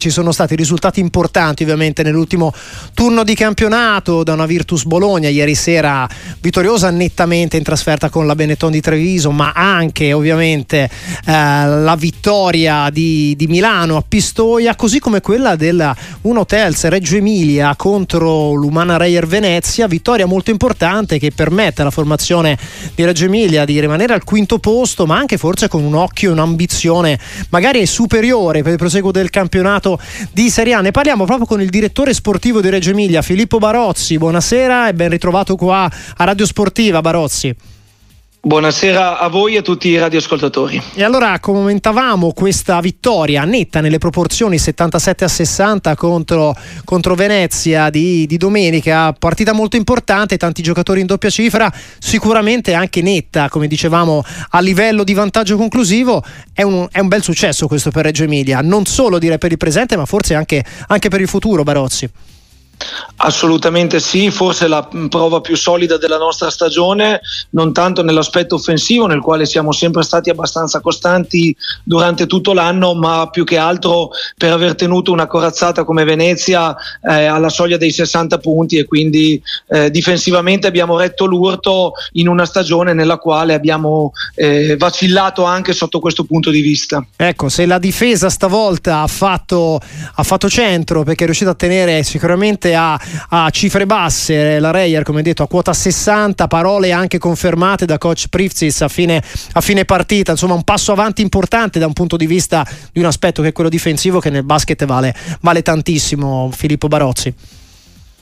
Ci sono stati risultati importanti ovviamente nell'ultimo turno di campionato da una Virtus Bologna. Ieri sera vittoriosa nettamente in trasferta con la Benetton di Treviso ma anche ovviamente eh, la vittoria di, di, Milano a Pistoia così come quella della 1 Hotels Reggio Emilia contro l'Umana Reyer Venezia. Vittoria molto importante che permette alla formazione di Reggio Emilia di rimanere al quinto posto ma anche forse con un occhio e un'ambizione magari superiore per il proseguo del campionato campionato di Serie A. Ne parliamo proprio con il direttore sportivo di Reggio Emilia, Filippo Barozzi. Buonasera e ben ritrovato qua a Radio Sportiva, Barozzi. Buonasera a voi e a tutti i radioascoltatori. E allora commentavamo questa vittoria netta nelle proporzioni 77 a 60 contro, contro Venezia di, di, domenica, partita molto importante, tanti giocatori in doppia cifra, sicuramente anche netta, come dicevamo, a livello di vantaggio conclusivo, è un, è un bel successo questo per Reggio Emilia, non solo dire per il presente ma forse anche, anche per il futuro, Barozzi. Assolutamente sì, forse la prova più solida della nostra stagione, non tanto nell'aspetto offensivo nel quale siamo sempre stati abbastanza costanti durante tutto l'anno, ma più che altro per aver tenuto una corazzata come Venezia eh, alla soglia dei 60 punti e quindi eh, difensivamente abbiamo retto l'urto in una stagione nella quale abbiamo eh, vacillato anche sotto questo punto di vista. Ecco, se la difesa stavolta ha fatto, ha fatto centro perché è riuscita a tenere sicuramente ovviamente a, a cifre basse, la Reyer come detto a quota 60, parole anche confermate da coach Privzis a fine, a fine partita, insomma un passo avanti importante da un punto di vista di un aspetto che è quello difensivo che nel basket vale, vale tantissimo. Filippo Barozzi.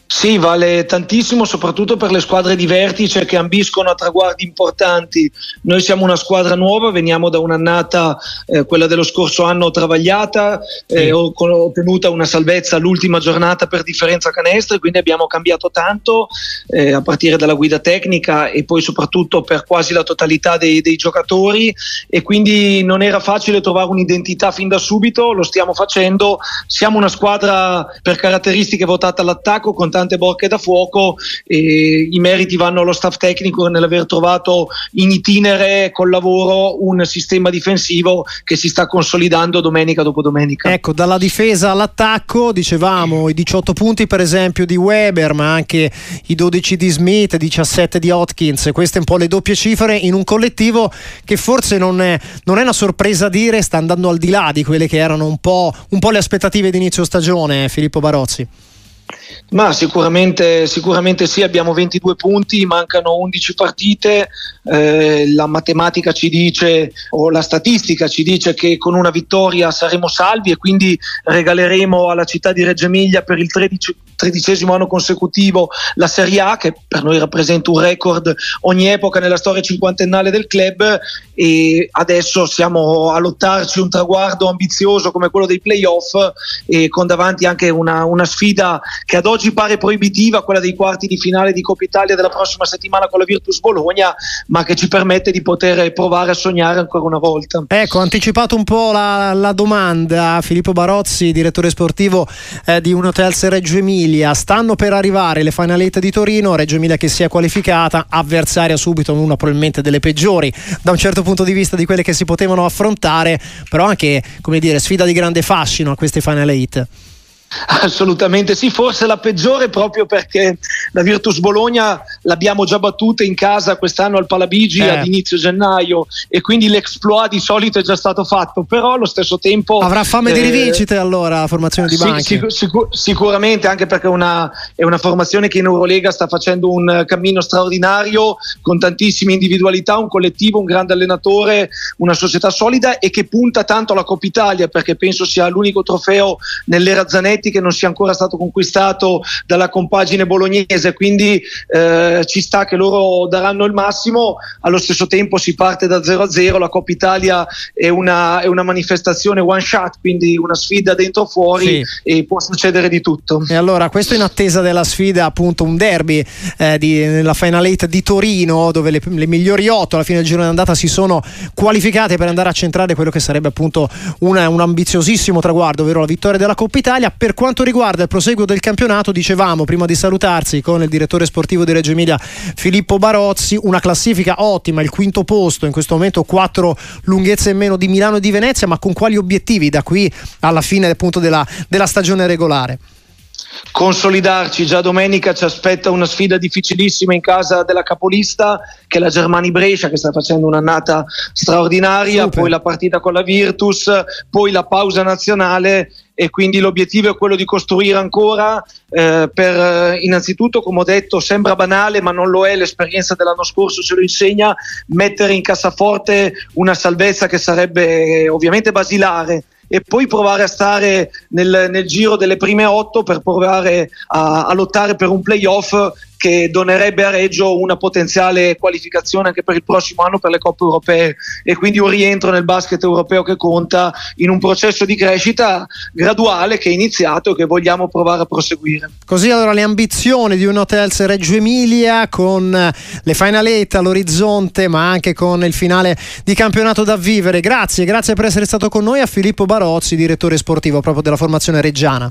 Sì, vale tantissimo, soprattutto per le squadre di vertice che ambiscono a traguardi importanti. Noi siamo una squadra nuova, veniamo da un'annata, eh, quella dello scorso anno, travagliata, eh, ho ottenuta una salvezza all'ultima giornata per differenza canestri, quindi abbiamo cambiato tanto eh, a partire dalla guida tecnica e poi soprattutto per quasi la totalità dei, dei giocatori e quindi non era facile trovare un'identità fin da subito, lo stiamo facendo. Siamo una squadra per caratteristiche votata all'attacco con tante bocche da fuoco e i meriti vanno allo staff tecnico nell'aver trovato in itinere col lavoro un sistema difensivo che si sta consolidando domenica dopo domenica. Ecco, dalla difesa all'attacco dicevamo i 18 punti per esempio di Weber, ma anche i 12 di Smith, i 17 di Hopkins, queste un po' le doppie cifre in un collettivo che forse non è, non è una sorpresa dire, sta andando al di là di quelle che erano un po', un po le aspettative di inizio stagione, Filippo Barozzi. Ma sicuramente, sicuramente, sì, abbiamo 22 punti, mancano 11 partite, eh, la matematica ci dice o la statistica ci dice che con una vittoria saremo salvi e quindi regaleremo alla città di Reggio Emilia per il 13, tredicesimo anno consecutivo la Serie A che per noi rappresenta un record ogni epoca nella storia cinquantennale del club. E adesso siamo a lottarci un traguardo ambizioso come quello dei playoff e con davanti anche una, una sfida che ad oggi pare proibitiva, quella dei quarti di finale di Coppa Italia della prossima settimana con la Virtus Bologna, ma che ci permette di poter provare a sognare ancora una volta. Ecco, anticipato un po' la, la domanda, Filippo Barozzi, direttore sportivo eh, di un hotel Reggio Emilia, stanno per arrivare le Final Eight di Torino, Reggio Emilia che si è qualificata, avversaria subito, una probabilmente delle peggiori da un certo punto di vista di quelle che si potevano affrontare, però anche, come dire, sfida di grande fascino a queste Final Eight. Assolutamente sì, forse la peggiore proprio perché la Virtus Bologna l'abbiamo già battuta in casa quest'anno al Palabigi eh. ad inizio gennaio e quindi l'exploit di solito è già stato fatto, però allo stesso tempo... Avrà fame eh, di rivincite allora la formazione di Banchi? Sic- sic- sicuramente, anche perché una, è una formazione che in Eurolega sta facendo un cammino straordinario con tantissime individualità, un collettivo, un grande allenatore, una società solida e che punta tanto alla Coppa Italia perché penso sia l'unico trofeo nell'era Zanetti che non sia ancora stato conquistato dalla compagine bolognese, quindi eh, ci sta che loro daranno il massimo, allo stesso tempo si parte da 0 a 0, la Coppa Italia è una, è una manifestazione one shot, quindi una sfida dentro fuori sì. e può succedere di tutto. E allora questo in attesa della sfida appunto un derby eh, di, nella Final 8 di Torino dove le, le migliori 8 alla fine del giro d'andata si sono qualificate per andare a centrare quello che sarebbe appunto una, un ambiziosissimo traguardo, ovvero la vittoria della Coppa Italia per quanto riguarda il proseguo del campionato, dicevamo prima di salutarsi con il direttore sportivo di Reggio Emilia Emilia Filippo Barozzi, una classifica ottima, il quinto posto, in questo momento quattro lunghezze in meno di Milano e di Venezia, ma con quali obiettivi da qui alla fine appunto della, della stagione regolare? consolidarci. Già domenica ci aspetta una sfida difficilissima in casa della capolista, che è la Germani Brescia, che sta facendo un'annata straordinaria, Super. poi la partita con la Virtus, poi la pausa nazionale e quindi l'obiettivo è quello di costruire ancora eh, per eh, innanzitutto come ho detto sembra banale ma non lo è l'esperienza dell'anno scorso ce lo insegna mettere in cassaforte una salvezza che sarebbe eh, ovviamente basilare e poi provare a stare nel, nel giro delle prime otto per provare a, a lottare per un playoff che donerebbe a Reggio una potenziale qualificazione anche per il prossimo anno per le coppe europee e quindi un rientro nel basket europeo che conta in un processo di crescita graduale che è iniziato e che vogliamo provare a proseguire. Così allora le ambizioni di un Hotels Reggio Emilia con le finalette all'orizzonte ma anche con il finale di campionato da vivere. Grazie, grazie per essere stato con noi a Filippo Barozzi, direttore sportivo proprio della formazione reggiana.